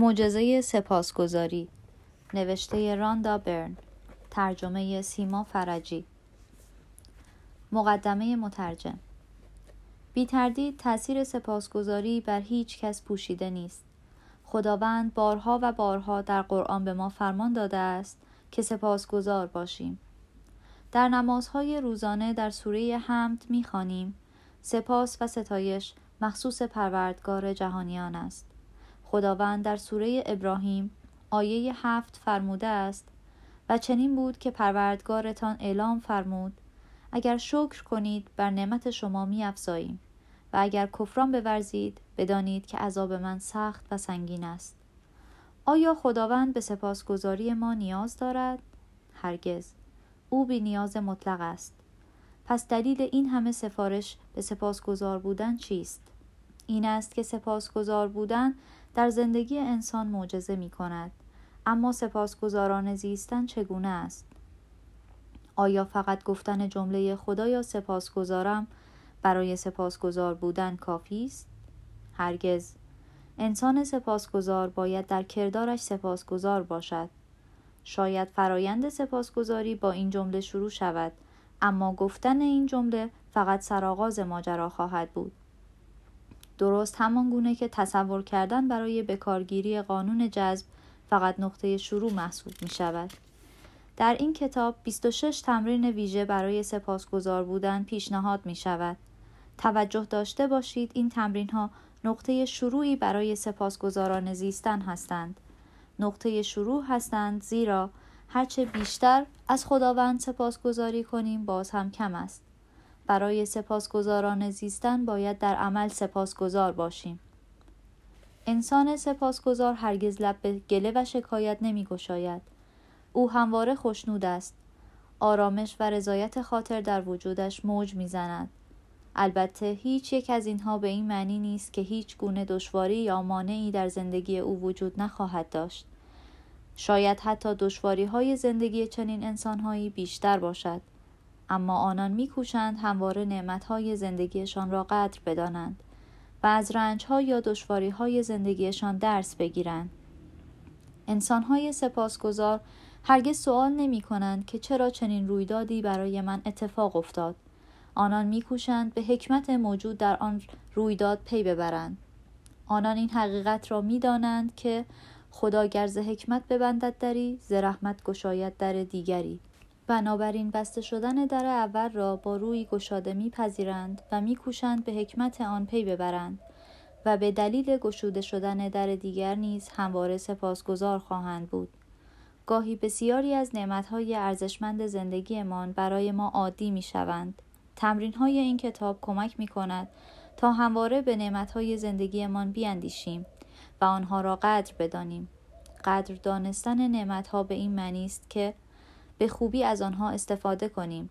معجزه سپاسگزاری. نوشته راندا برن. ترجمه سیما فرجی. مقدمه مترجم. بی تردید تأثیر سپاسگزاری بر هیچ کس پوشیده نیست. خداوند بارها و بارها در قرآن به ما فرمان داده است که سپاسگزار باشیم. در نمازهای روزانه در سوره حمد می‌خوانیم. سپاس و ستایش مخصوص پروردگار جهانیان است. خداوند در سوره ابراهیم آیه هفت فرموده است و چنین بود که پروردگارتان اعلام فرمود اگر شکر کنید بر نعمت شما می افزاییم و اگر کفران بورزید بدانید که عذاب من سخت و سنگین است. آیا خداوند به سپاسگزاری ما نیاز دارد؟ هرگز. او بی نیاز مطلق است. پس دلیل این همه سفارش به سپاسگزار بودن چیست؟ این است که سپاسگزار بودن در زندگی انسان معجزه می کند اما سپاسگزاران زیستن چگونه است؟ آیا فقط گفتن جمله خدایا سپاسگزارم برای سپاسگزار بودن کافی است؟ هرگز. انسان سپاسگزار باید در کردارش سپاسگزار باشد. شاید فرایند سپاسگزاری با این جمله شروع شود اما گفتن این جمله فقط سرآغاز ماجرا خواهد بود. درست همان گونه که تصور کردن برای بکارگیری قانون جذب فقط نقطه شروع محسوب می شود. در این کتاب 26 تمرین ویژه برای سپاسگزار بودن پیشنهاد می شود. توجه داشته باشید این تمرین ها نقطه شروعی برای سپاسگزاران زیستن هستند. نقطه شروع هستند زیرا هرچه بیشتر از خداوند سپاسگزاری کنیم باز هم کم است. برای سپاسگزاران زیستن باید در عمل سپاسگزار باشیم. انسان سپاسگزار هرگز لب به گله و شکایت نمی گشاید. او همواره خوشنود است. آرامش و رضایت خاطر در وجودش موج می‌زند. البته هیچ یک از اینها به این معنی نیست که هیچ گونه دشواری یا مانعی در زندگی او وجود نخواهد داشت. شاید حتی دشواری های زندگی چنین انسانهایی بیشتر باشد. اما آنان میکوشند همواره نعمتهای زندگیشان را قدر بدانند و از رنجها یا دشواری زندگیشان درس بگیرند. انسانهای سپاسگزار هرگز سوال نمی کنند که چرا چنین رویدادی برای من اتفاق افتاد. آنان میکوشند به حکمت موجود در آن رویداد پی ببرند. آنان این حقیقت را می‌دانند که خدا گرز حکمت ببندد دری زرحمت گشاید در دیگری بنابراین بسته شدن در اول را با روی گشاده میپذیرند و میکوشند به حکمت آن پی ببرند و به دلیل گشوده شدن در دیگر نیز همواره سپاسگزار خواهند بود گاهی بسیاری از نعمتهای ارزشمند زندگیمان برای ما عادی می شوند. تمرین های این کتاب کمک می کند تا همواره به نعمتهای زندگیمان بیاندیشیم و آنها را قدر بدانیم. قدر دانستن نعمتها به این معنی است که به خوبی از آنها استفاده کنیم.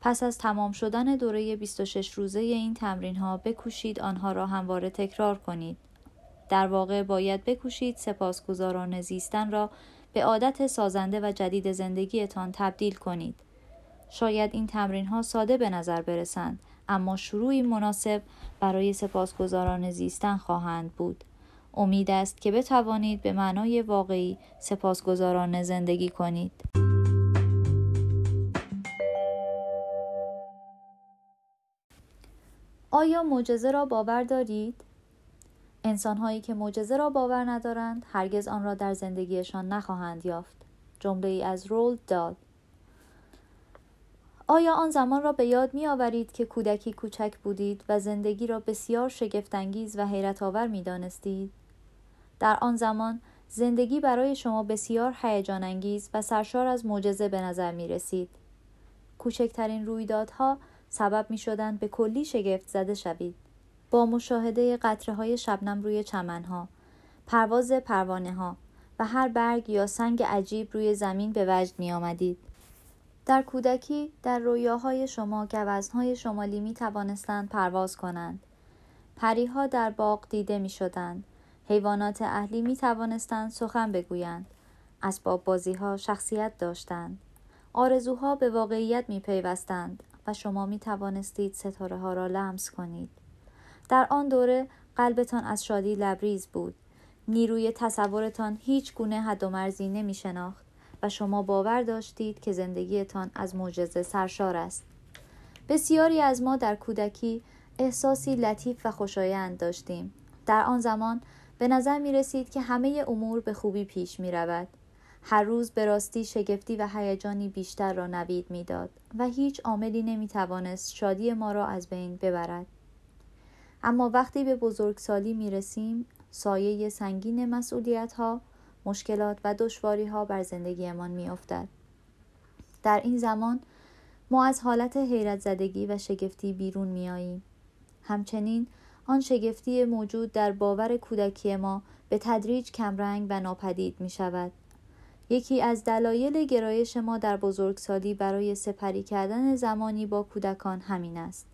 پس از تمام شدن دوره 26 روزه این تمرین ها بکوشید آنها را همواره تکرار کنید. در واقع باید بکوشید سپاسگزاران زیستن را به عادت سازنده و جدید زندگیتان تبدیل کنید. شاید این تمرین ها ساده به نظر برسند اما شروعی مناسب برای سپاسگزاران زیستن خواهند بود. امید است که بتوانید به معنای واقعی سپاسگزاران زندگی کنید. آیا معجزه را باور دارید؟ انسانهایی که معجزه را باور ندارند هرگز آن را در زندگیشان نخواهند یافت. جمله ای از رول دال آیا آن زمان را به یاد می آورید که کودکی کوچک بودید و زندگی را بسیار شگفتانگیز و حیرت آور می دانستید؟ در آن زمان زندگی برای شما بسیار هیجان انگیز و سرشار از معجزه به نظر می رسید. کوچکترین رویدادها سبب می شدند به کلی شگفت زده شوید. با مشاهده قطره های شبنم روی چمنها، پرواز پروانه ها و هر برگ یا سنگ عجیب روی زمین به وجد می آمدید. در کودکی در رویاهای شما گوزنهای شمالی می توانستند پرواز کنند. پریها در باغ دیده می شدند. حیوانات اهلی می توانستند سخن بگویند. اسباب بازی شخصیت داشتند. آرزوها به واقعیت می پیوستند و شما می توانستید ستاره ها را لمس کنید. در آن دوره قلبتان از شادی لبریز بود. نیروی تصورتان هیچ گونه حد و مرزی نمی شناخت و شما باور داشتید که زندگیتان از معجزه سرشار است. بسیاری از ما در کودکی احساسی لطیف و خوشایند داشتیم. در آن زمان به نظر می رسید که همه امور به خوبی پیش می رود. هر روز به راستی شگفتی و هیجانی بیشتر را نوید می‌داد و هیچ عاملی نمی توانست شادی ما را از بین ببرد. اما وقتی به بزرگسالی می رسیم سایه سنگین مسئولیت ها، مشکلات و دشواری ها بر زندگیمان می افتد. در این زمان ما از حالت حیرت زدگی و شگفتی بیرون می آییم. همچنین آن شگفتی موجود در باور کودکی ما به تدریج کمرنگ و ناپدید می شود. یکی از دلایل گرایش ما در بزرگسالی برای سپری کردن زمانی با کودکان همین است.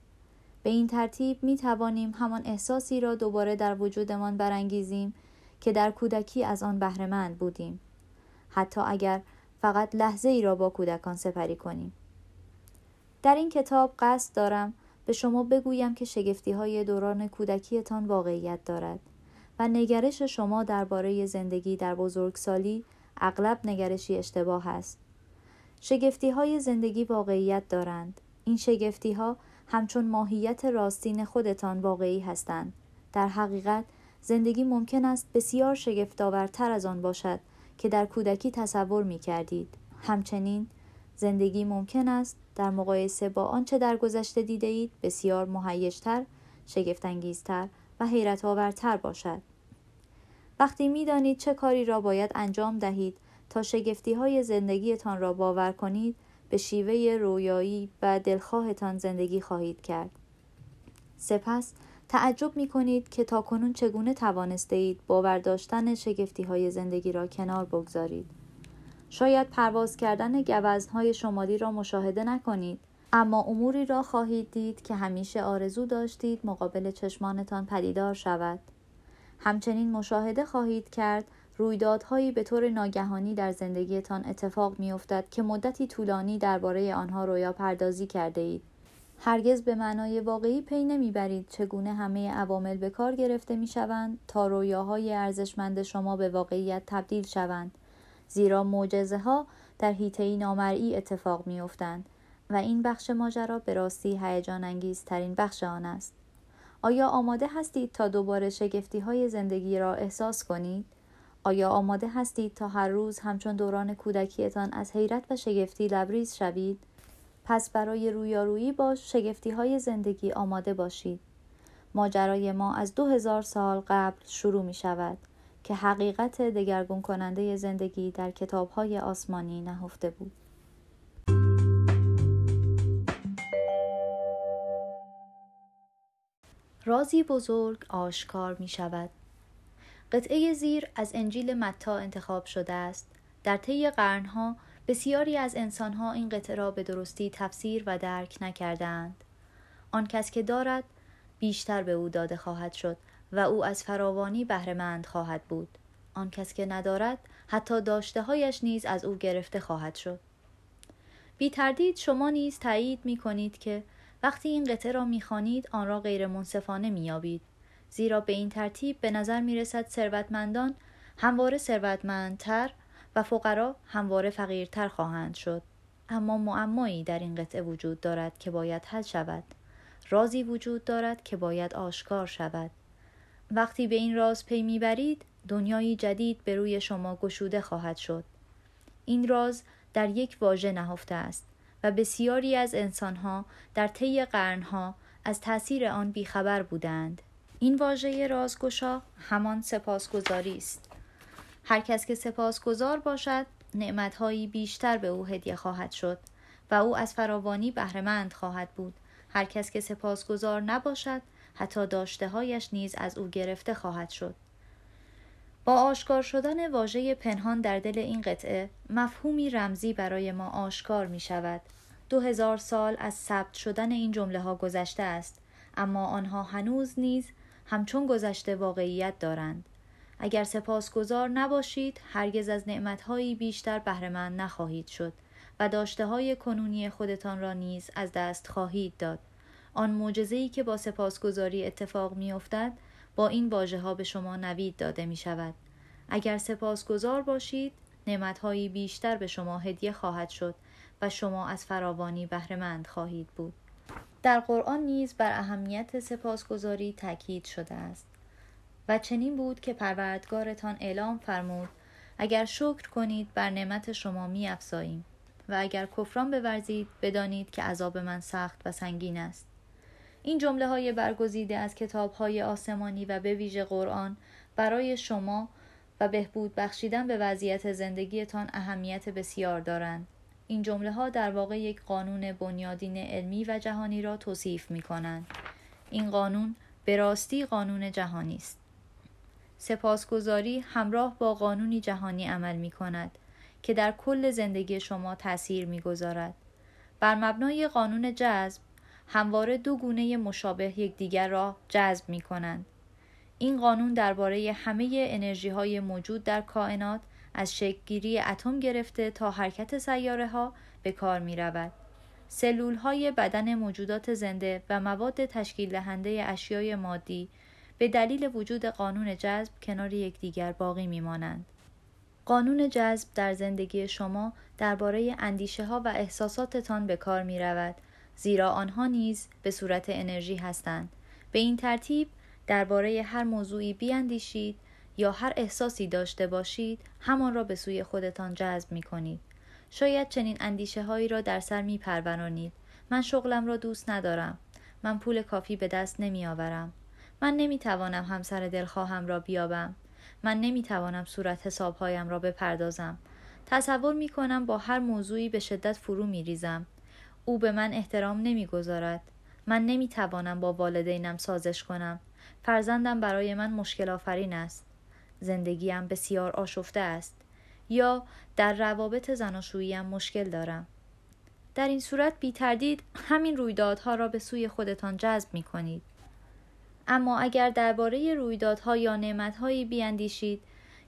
به این ترتیب می توانیم همان احساسی را دوباره در وجودمان برانگیزیم که در کودکی از آن بهرهمند بودیم. حتی اگر فقط لحظه ای را با کودکان سپری کنیم. در این کتاب قصد دارم به شما بگویم که شگفتی های دوران کودکیتان واقعیت دارد و نگرش شما درباره زندگی در بزرگسالی اغلب نگرشی اشتباه است. شگفتی های زندگی واقعیت دارند. این شگفتی ها همچون ماهیت راستین خودتان واقعی هستند. در حقیقت زندگی ممکن است بسیار شگفتآورتر از آن باشد که در کودکی تصور می کردید. همچنین زندگی ممکن است در مقایسه با آنچه در گذشته دیده اید بسیار مهیجتر، شگفتانگیزتر و حیرت آورتر باشد. وقتی می دانید چه کاری را باید انجام دهید تا شگفتی های زندگیتان را باور کنید به شیوه رویایی و دلخواهتان زندگی خواهید کرد. سپس تعجب می کنید که تا کنون چگونه توانسته اید باور داشتن شگفتی های زندگی را کنار بگذارید. شاید پرواز کردن گوزنهای شمالی را مشاهده نکنید اما اموری را خواهید دید که همیشه آرزو داشتید مقابل چشمانتان پدیدار شود همچنین مشاهده خواهید کرد رویدادهایی به طور ناگهانی در زندگیتان اتفاق میافتد که مدتی طولانی درباره آنها رویا پردازی کرده اید. هرگز به معنای واقعی پی نمی‌برید چگونه همه عوامل به کار گرفته می‌شوند تا رویاهای ارزشمند شما به واقعیت تبدیل شوند زیرا معجزه ها در حیطه نامرئی اتفاق میافتند و این بخش ماجرا به راستی هیجان انگیزترین بخش آن است آیا آماده هستید تا دوباره شگفتی های زندگی را احساس کنید؟ آیا آماده هستید تا هر روز همچون دوران کودکیتان از حیرت و شگفتی لبریز شوید؟ پس برای رویارویی با شگفتی های زندگی آماده باشید. ماجرای ما از دو هزار سال قبل شروع می شود که حقیقت دگرگون کننده زندگی در کتاب های آسمانی نهفته بود. رازی بزرگ آشکار می شود. قطعه زیر از انجیل متا انتخاب شده است. در طی قرنها بسیاری از انسانها این قطعه را به درستی تفسیر و درک نکردند. آن کس که دارد بیشتر به او داده خواهد شد و او از فراوانی بهرهمند خواهد بود. آن کس که ندارد حتی داشته هایش نیز از او گرفته خواهد شد. بی تردید شما نیز تایید می کنید که وقتی این قطعه را می‌خوانید آن را غیر منصفانه مییابید. زیرا به این ترتیب به نظر می‌رسد ثروتمندان همواره ثروتمندتر و فقرا همواره فقیرتر خواهند شد. اما معمایی در این قطعه وجود دارد که باید حل شود. رازی وجود دارد که باید آشکار شود. وقتی به این راز پی می‌برید دنیایی جدید به روی شما گشوده خواهد شد. این راز در یک واژه نهفته است. و بسیاری از انسانها در طی قرنها از تاثیر آن بیخبر بودند. این واژه رازگشا همان سپاسگزاری است. هر کس که سپاسگزار باشد نعمتهایی بیشتر به او هدیه خواهد شد و او از فراوانی بهرهمند خواهد بود. هر کس که سپاسگزار نباشد حتی داشته هایش نیز از او گرفته خواهد شد. با آشکار شدن واژه پنهان در دل این قطعه مفهومی رمزی برای ما آشکار می شود. دو هزار سال از ثبت شدن این جمله ها گذشته است اما آنها هنوز نیز همچون گذشته واقعیت دارند. اگر سپاسگزار نباشید هرگز از نعمتهایی بیشتر بهرهمند نخواهید شد و داشته های کنونی خودتان را نیز از دست خواهید داد. آن معجزه‌ای که با سپاسگزاری اتفاق میافتد با این واژه ها به شما نوید داده می شود. اگر سپاسگزار باشید نعمتهایی بیشتر به شما هدیه خواهد شد و شما از فراوانی بهرهمند خواهید بود. در قرآن نیز بر اهمیت سپاسگزاری تاکید شده است. و چنین بود که پروردگارتان اعلام فرمود اگر شکر کنید بر نعمت شما می افزاییم و اگر کفران بورزید بدانید که عذاب من سخت و سنگین است. این جمله های برگزیده از کتاب های آسمانی و به ویژه قرآن برای شما و بهبود بخشیدن به وضعیت زندگیتان اهمیت بسیار دارند. این جمله ها در واقع یک قانون بنیادین علمی و جهانی را توصیف می کنند. این قانون به راستی قانون جهانی است. سپاسگزاری همراه با قانونی جهانی عمل می کند که در کل زندگی شما تأثیر می گذارد. بر مبنای قانون جذب همواره دو گونه مشابه یکدیگر را جذب می کنند. این قانون درباره همه انرژی های موجود در کائنات از شکلگیری اتم گرفته تا حرکت سیاره ها به کار می رود. سلول های بدن موجودات زنده و مواد تشکیل دهنده اشیای مادی به دلیل وجود قانون جذب کنار یکدیگر باقی می مانند. قانون جذب در زندگی شما درباره اندیشه ها و احساساتتان به کار می رود زیرا آنها نیز به صورت انرژی هستند. به این ترتیب درباره هر موضوعی بیاندیشید یا هر احساسی داشته باشید همان را به سوی خودتان جذب می کنید. شاید چنین اندیشه هایی را در سر می پرورانید. من شغلم را دوست ندارم. من پول کافی به دست نمی آورم. من نمی توانم همسر دلخواهم را بیابم. من نمی توانم صورت حسابهایم را بپردازم. تصور می کنم با هر موضوعی به شدت فرو می ریزم. او به من احترام نمی‌گذارد. من نمی‌توانم با والدینم سازش کنم. فرزندم برای من مشکل آفرین است. زندگیم بسیار آشفته است. یا در روابط زناشوییم مشکل دارم. در این صورت بی تردید همین رویدادها را به سوی خودتان جذب می کنید. اما اگر درباره رویدادها یا نعمتهایی بیاندیشید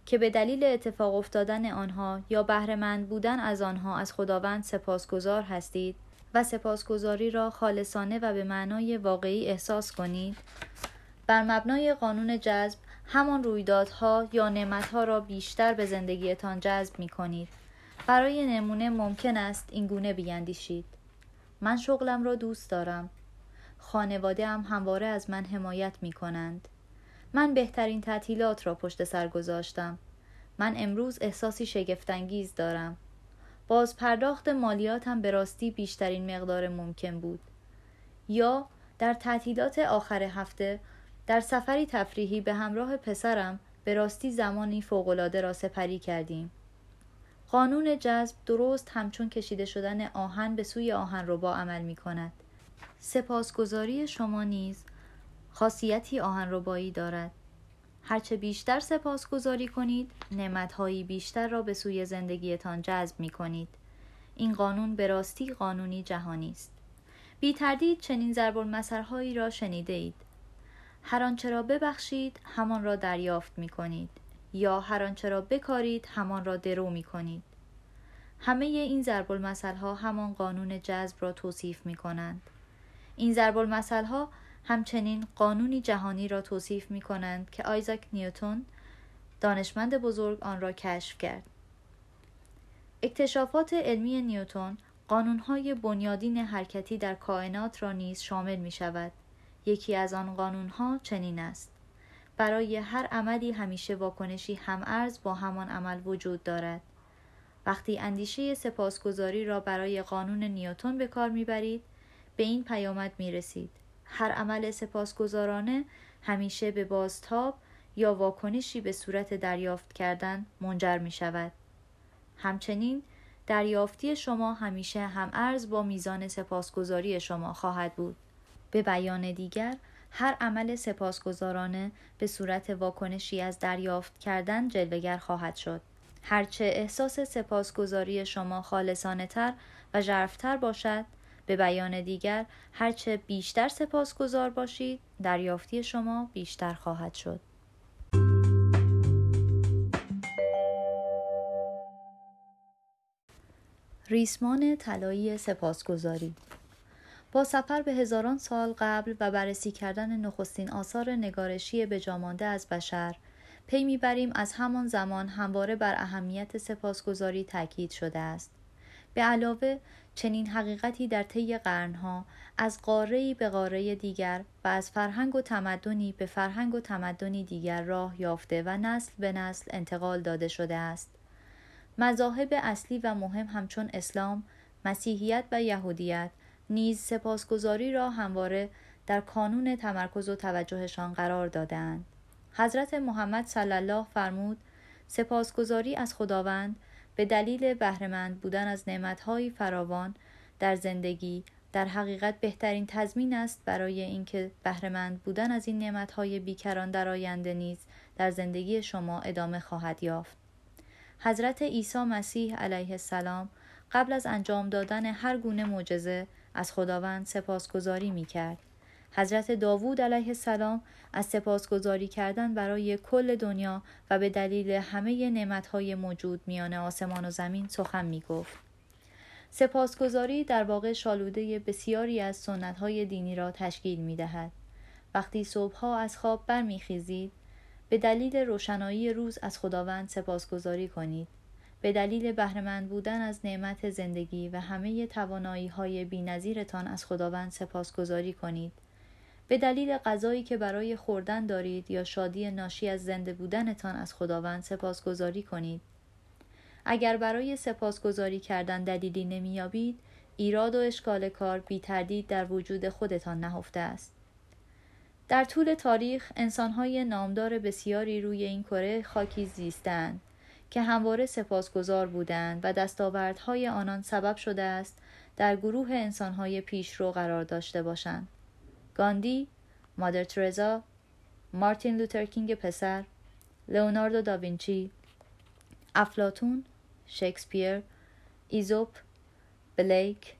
که به دلیل اتفاق افتادن آنها یا بهرهمند بودن از آنها از خداوند سپاسگزار هستید و سپاسگزاری را خالصانه و به معنای واقعی احساس کنید بر مبنای قانون جذب همان رویدادها یا نعمتها را بیشتر به زندگیتان جذب می کنید. برای نمونه ممکن است این گونه بیاندیشید. من شغلم را دوست دارم. خانواده هم همواره از من حمایت می کنند. من بهترین تعطیلات را پشت سر گذاشتم. من امروز احساسی شگفتانگیز دارم. باز پرداخت مالیات هم به راستی بیشترین مقدار ممکن بود. یا در تعطیلات آخر هفته در سفری تفریحی به همراه پسرم به راستی زمانی فوقالعاده را سپری کردیم. قانون جذب درست همچون کشیده شدن آهن به سوی آهن رو با عمل می کند سپاسگزاری شما نیز خاصیتی آهن ربایی دارد. هرچه بیشتر سپاسگزاری کنید نعمتهایی بیشتر را به سوی زندگیتان جذب می کنید این قانون به راستی قانونی جهانی است. بی تردید چنین ضرب المثلهایی را شنیده اید. هر آنچه را ببخشید همان را دریافت می کنید یا هر آنچه را بکارید همان را درو می کنید همه این ضرب المثل ها همان قانون جذب را توصیف می کنند این ضرب المثل ها همچنین قانونی جهانی را توصیف می کنند که آیزاک نیوتون دانشمند بزرگ آن را کشف کرد. اکتشافات علمی نیوتون قانونهای بنیادین حرکتی در کائنات را نیز شامل می شود. یکی از آن قانونها چنین است. برای هر عملی همیشه واکنشی هم با همان عمل وجود دارد. وقتی اندیشه سپاسگزاری را برای قانون نیوتون به کار می‌برید به این پیامد می رسید. هر عمل سپاسگزارانه همیشه به بازتاب یا واکنشی به صورت دریافت کردن منجر می شود. همچنین دریافتی شما همیشه هم ارز با میزان سپاسگزاری شما خواهد بود. به بیان دیگر هر عمل سپاسگزارانه به صورت واکنشی از دریافت کردن جلوگر خواهد شد. هرچه احساس سپاسگزاری شما خالصانه تر و ژرفتر باشد به بیان دیگر هرچه بیشتر سپاسگزار باشید دریافتی شما بیشتر خواهد شد. ریسمان طلایی سپاسگزاری. با سفر به هزاران سال قبل و بررسی کردن نخستین آثار نگارشی به جامانده از بشر پی می‌بریم از همان زمان همواره بر اهمیت سپاسگزاری تاکید شده است. به علاوه چنین حقیقتی در طی قرنها از قاره‌ای به قاره دیگر و از فرهنگ و تمدنی به فرهنگ و تمدنی دیگر راه یافته و نسل به نسل انتقال داده شده است مذاهب اصلی و مهم همچون اسلام، مسیحیت و یهودیت نیز سپاسگزاری را همواره در کانون تمرکز و توجهشان قرار دادند. حضرت محمد صلی الله فرمود سپاسگزاری از خداوند به دلیل بهرهمند بودن از نعمتهایی فراوان در زندگی در حقیقت بهترین تضمین است برای اینکه بهرهمند بودن از این نعمتهای بیکران در آینده نیز در زندگی شما ادامه خواهد یافت حضرت عیسی مسیح علیه السلام قبل از انجام دادن هر گونه معجزه از خداوند سپاسگزاری می کرد. حضرت داوود علیه السلام از سپاسگزاری کردن برای کل دنیا و به دلیل همه نعمتهای موجود میان آسمان و زمین سخن می گفت. سپاسگزاری در واقع شالوده بسیاری از سنتهای دینی را تشکیل می دهد. وقتی صبحها از خواب برمیخیزید به دلیل روشنایی روز از خداوند سپاسگزاری کنید. به دلیل بهرهمند بودن از نعمت زندگی و همه توانایی های از خداوند سپاسگزاری کنید. به دلیل غذایی که برای خوردن دارید یا شادی ناشی از زنده بودنتان از خداوند سپاسگزاری کنید. اگر برای سپاسگزاری کردن دلیلی نمییابید، ایراد و اشکال کار بی تردید در وجود خودتان نهفته است. در طول تاریخ انسانهای نامدار بسیاری روی این کره خاکی زیستند که همواره سپاسگزار بودند و دستاوردهای آنان سبب شده است در گروه انسانهای پیشرو قرار داشته باشند. گاندی، مادر ترزا، مارتین لوتر کینگ پسر، لئوناردو داوینچی، افلاطون، شکسپیر، ایزوپ، بلیک،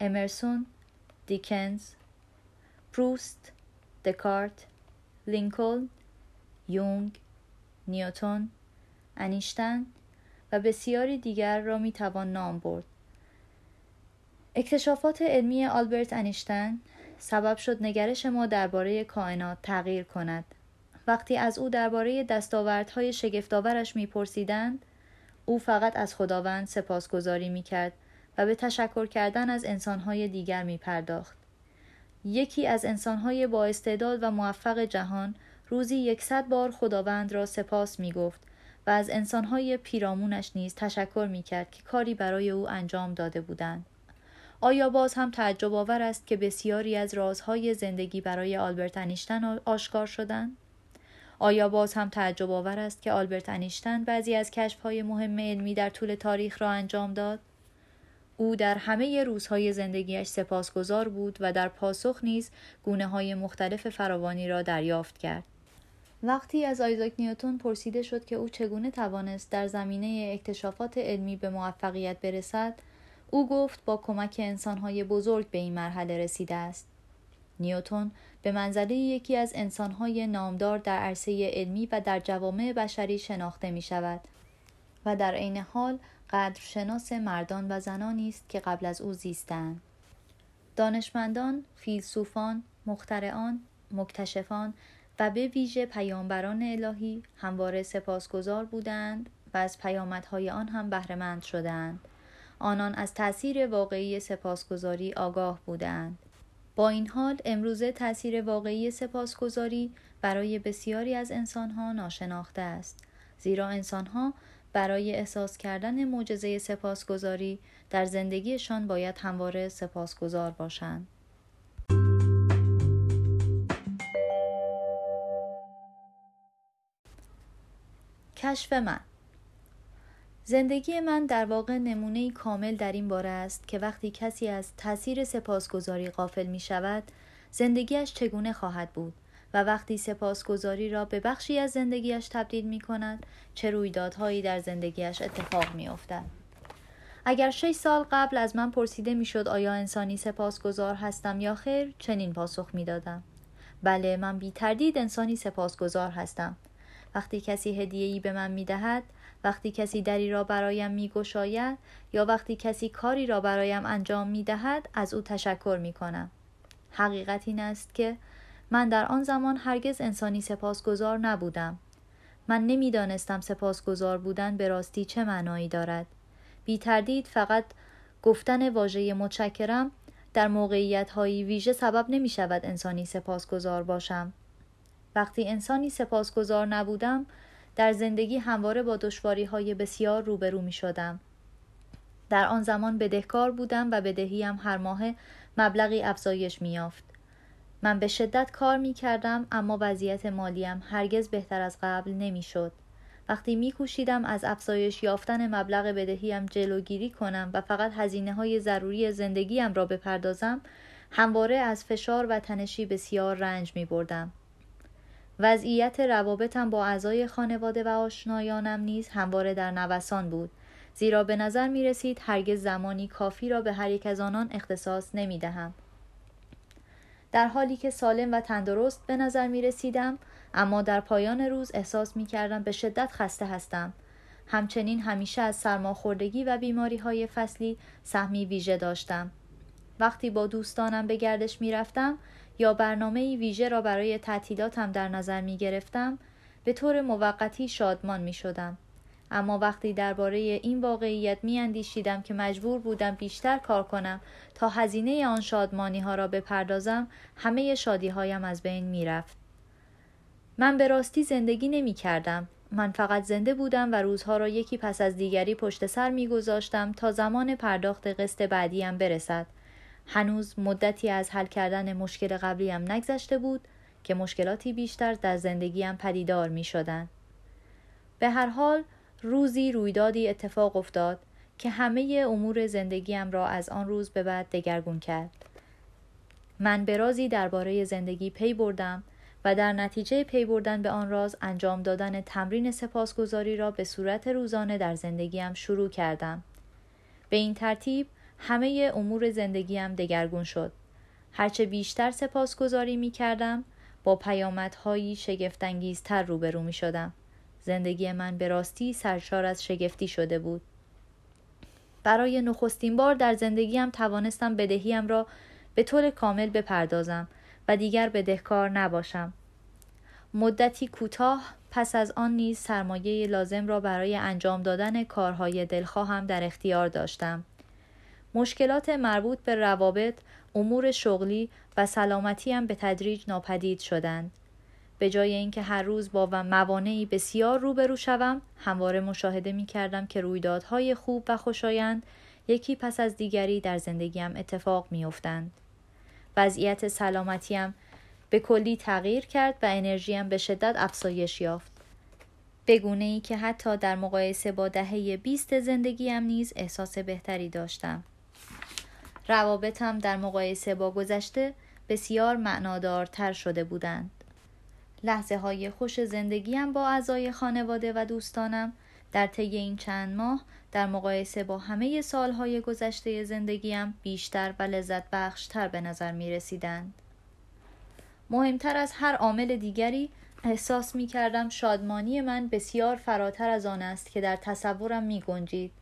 امرسون، دیکنز، پروست، دکارت، لینکلن، یونگ، نیوتون، انیشتن و بسیاری دیگر را می توان نام برد. اکتشافات علمی آلبرت انیشتن سبب شد نگرش ما درباره کائنات تغییر کند. وقتی از او درباره دستاوردهای شگفتآورش میپرسیدند او فقط از خداوند سپاسگزاری می‌کرد و به تشکر کردن از انسانهای دیگر می پرداخت. یکی از انسانهای با استعداد و موفق جهان روزی یکصد بار خداوند را سپاس می گفت و از انسانهای پیرامونش نیز تشکر می کرد که کاری برای او انجام داده بودند. آیا باز هم تعجب آور است که بسیاری از رازهای زندگی برای آلبرت انیشتن آشکار شدند؟ آیا باز هم تعجب آور است که آلبرت انیشتن بعضی از کشفهای مهم علمی در طول تاریخ را انجام داد؟ او در همه روزهای زندگیش سپاسگزار بود و در پاسخ نیز گونه های مختلف فراوانی را دریافت کرد. وقتی از آیزاک نیوتون پرسیده شد که او چگونه توانست در زمینه اکتشافات علمی به موفقیت برسد، او گفت با کمک انسانهای بزرگ به این مرحله رسیده است. نیوتون به منزله یکی از انسانهای نامدار در عرصه علمی و در جوامع بشری شناخته می شود و در عین حال قدرشناس مردان و زنانی است که قبل از او زیستند. دانشمندان، فیلسوفان، مخترعان، مکتشفان و به ویژه پیامبران الهی همواره سپاسگزار بودند و از پیامدهای آن هم بهرهمند شدند. آنان از تأثیر واقعی سپاسگزاری آگاه بودند. با این حال امروزه تأثیر واقعی سپاسگزاری برای بسیاری از انسانها ناشناخته است. زیرا انسانها برای احساس کردن معجزه سپاسگزاری در زندگیشان باید همواره سپاسگزار باشند. کشف من زندگی من در واقع نمونه کامل در این باره است که وقتی کسی از تاثیر سپاسگزاری غافل می شود زندگیش چگونه خواهد بود و وقتی سپاسگزاری را به بخشی از زندگیش تبدیل می کند چه رویدادهایی در زندگیش اتفاق می افتد. اگر شش سال قبل از من پرسیده می شد آیا انسانی سپاسگزار هستم یا خیر چنین پاسخ می دادم. بله من بی تردید انسانی سپاسگزار هستم. وقتی کسی هدیه‌ای به من می دهد وقتی کسی دری را برایم می گشاید یا وقتی کسی کاری را برایم انجام می دهد از او تشکر می کنم. حقیقت این است که من در آن زمان هرگز انسانی سپاسگزار نبودم. من نمی‌دانستم سپاسگزار بودن به راستی چه معنایی دارد. بی تردید فقط گفتن واژه متشکرم در موقعیت هایی ویژه سبب نمی شود انسانی سپاسگزار باشم. وقتی انسانی سپاسگزار نبودم در زندگی همواره با دشواری های بسیار روبرو می شدم. در آن زمان بدهکار بودم و بدهیم هر ماه مبلغی افزایش می یافت. من به شدت کار می کردم اما وضعیت مالیم هرگز بهتر از قبل نمی شد. وقتی می کوشیدم از افزایش یافتن مبلغ بدهیم جلوگیری کنم و فقط هزینه های ضروری زندگیم را بپردازم همواره از فشار و تنشی بسیار رنج می بردم. وضعیت روابطم با اعضای خانواده و آشنایانم نیز همواره در نوسان بود زیرا به نظر می رسید هرگز زمانی کافی را به هر یک از آنان اختصاص نمی دهم. در حالی که سالم و تندرست به نظر می رسیدم اما در پایان روز احساس می کردم به شدت خسته هستم. همچنین همیشه از سرماخوردگی و بیماری های فصلی سهمی ویژه داشتم. وقتی با دوستانم به گردش می رفتم یا برنامه ویژه را برای تعطیلاتم در نظر می گرفتم به طور موقتی شادمان می شدم. اما وقتی درباره این واقعیت می اندیشیدم که مجبور بودم بیشتر کار کنم تا هزینه آن شادمانی ها را بپردازم همه شادی هایم از بین می رفت. من به راستی زندگی نمی کردم. من فقط زنده بودم و روزها را یکی پس از دیگری پشت سر می گذاشتم تا زمان پرداخت قسط بعدیم برسد. هنوز مدتی از حل کردن مشکل قبلیم نگذشته بود که مشکلاتی بیشتر در زندگیم پدیدار می شدن. به هر حال روزی رویدادی اتفاق افتاد که همه امور زندگیم را از آن روز به بعد دگرگون کرد. من به رازی درباره زندگی پی بردم و در نتیجه پی بردن به آن راز انجام دادن تمرین سپاسگزاری را به صورت روزانه در زندگیم شروع کردم. به این ترتیب همه امور زندگیم دگرگون شد. هرچه بیشتر سپاسگزاری می کردم با پیامدهایی شگفتانگیزتر روبرو می شدم. زندگی من به راستی سرشار از شگفتی شده بود. برای نخستین بار در زندگیم توانستم بدهیم را به طور کامل بپردازم و دیگر بدهکار نباشم. مدتی کوتاه پس از آن نیز سرمایه لازم را برای انجام دادن کارهای دلخواهم در اختیار داشتم. مشکلات مربوط به روابط، امور شغلی و سلامتیم به تدریج ناپدید شدند. به جای اینکه هر روز با موانعی بسیار روبرو شوم همواره مشاهده می کردم که رویدادهای خوب و خوشایند یکی پس از دیگری در زندگیم اتفاق می افتند. وضعیت سلامتیم به کلی تغییر کرد و انرژیم به شدت افزایش یافت. بگونه ای که حتی در مقایسه با دهه بیست زندگیم نیز احساس بهتری داشتم. روابطم در مقایسه با گذشته بسیار معنادارتر شده بودند. لحظه های خوش زندگیم با اعضای خانواده و دوستانم در طی این چند ماه در مقایسه با همه سالهای گذشته زندگیم بیشتر و لذت بخشتر به نظر می رسیدند. مهمتر از هر عامل دیگری احساس می کردم شادمانی من بسیار فراتر از آن است که در تصورم می گنجید.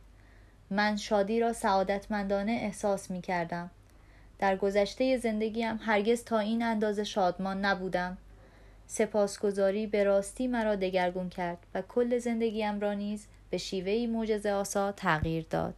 من شادی را سعادتمندانه احساس می کردم. در گذشته زندگیم هرگز تا این اندازه شادمان نبودم سپاسگزاری به راستی مرا دگرگون کرد و کل زندگیم را نیز به شیوهی معجزه آسا تغییر داد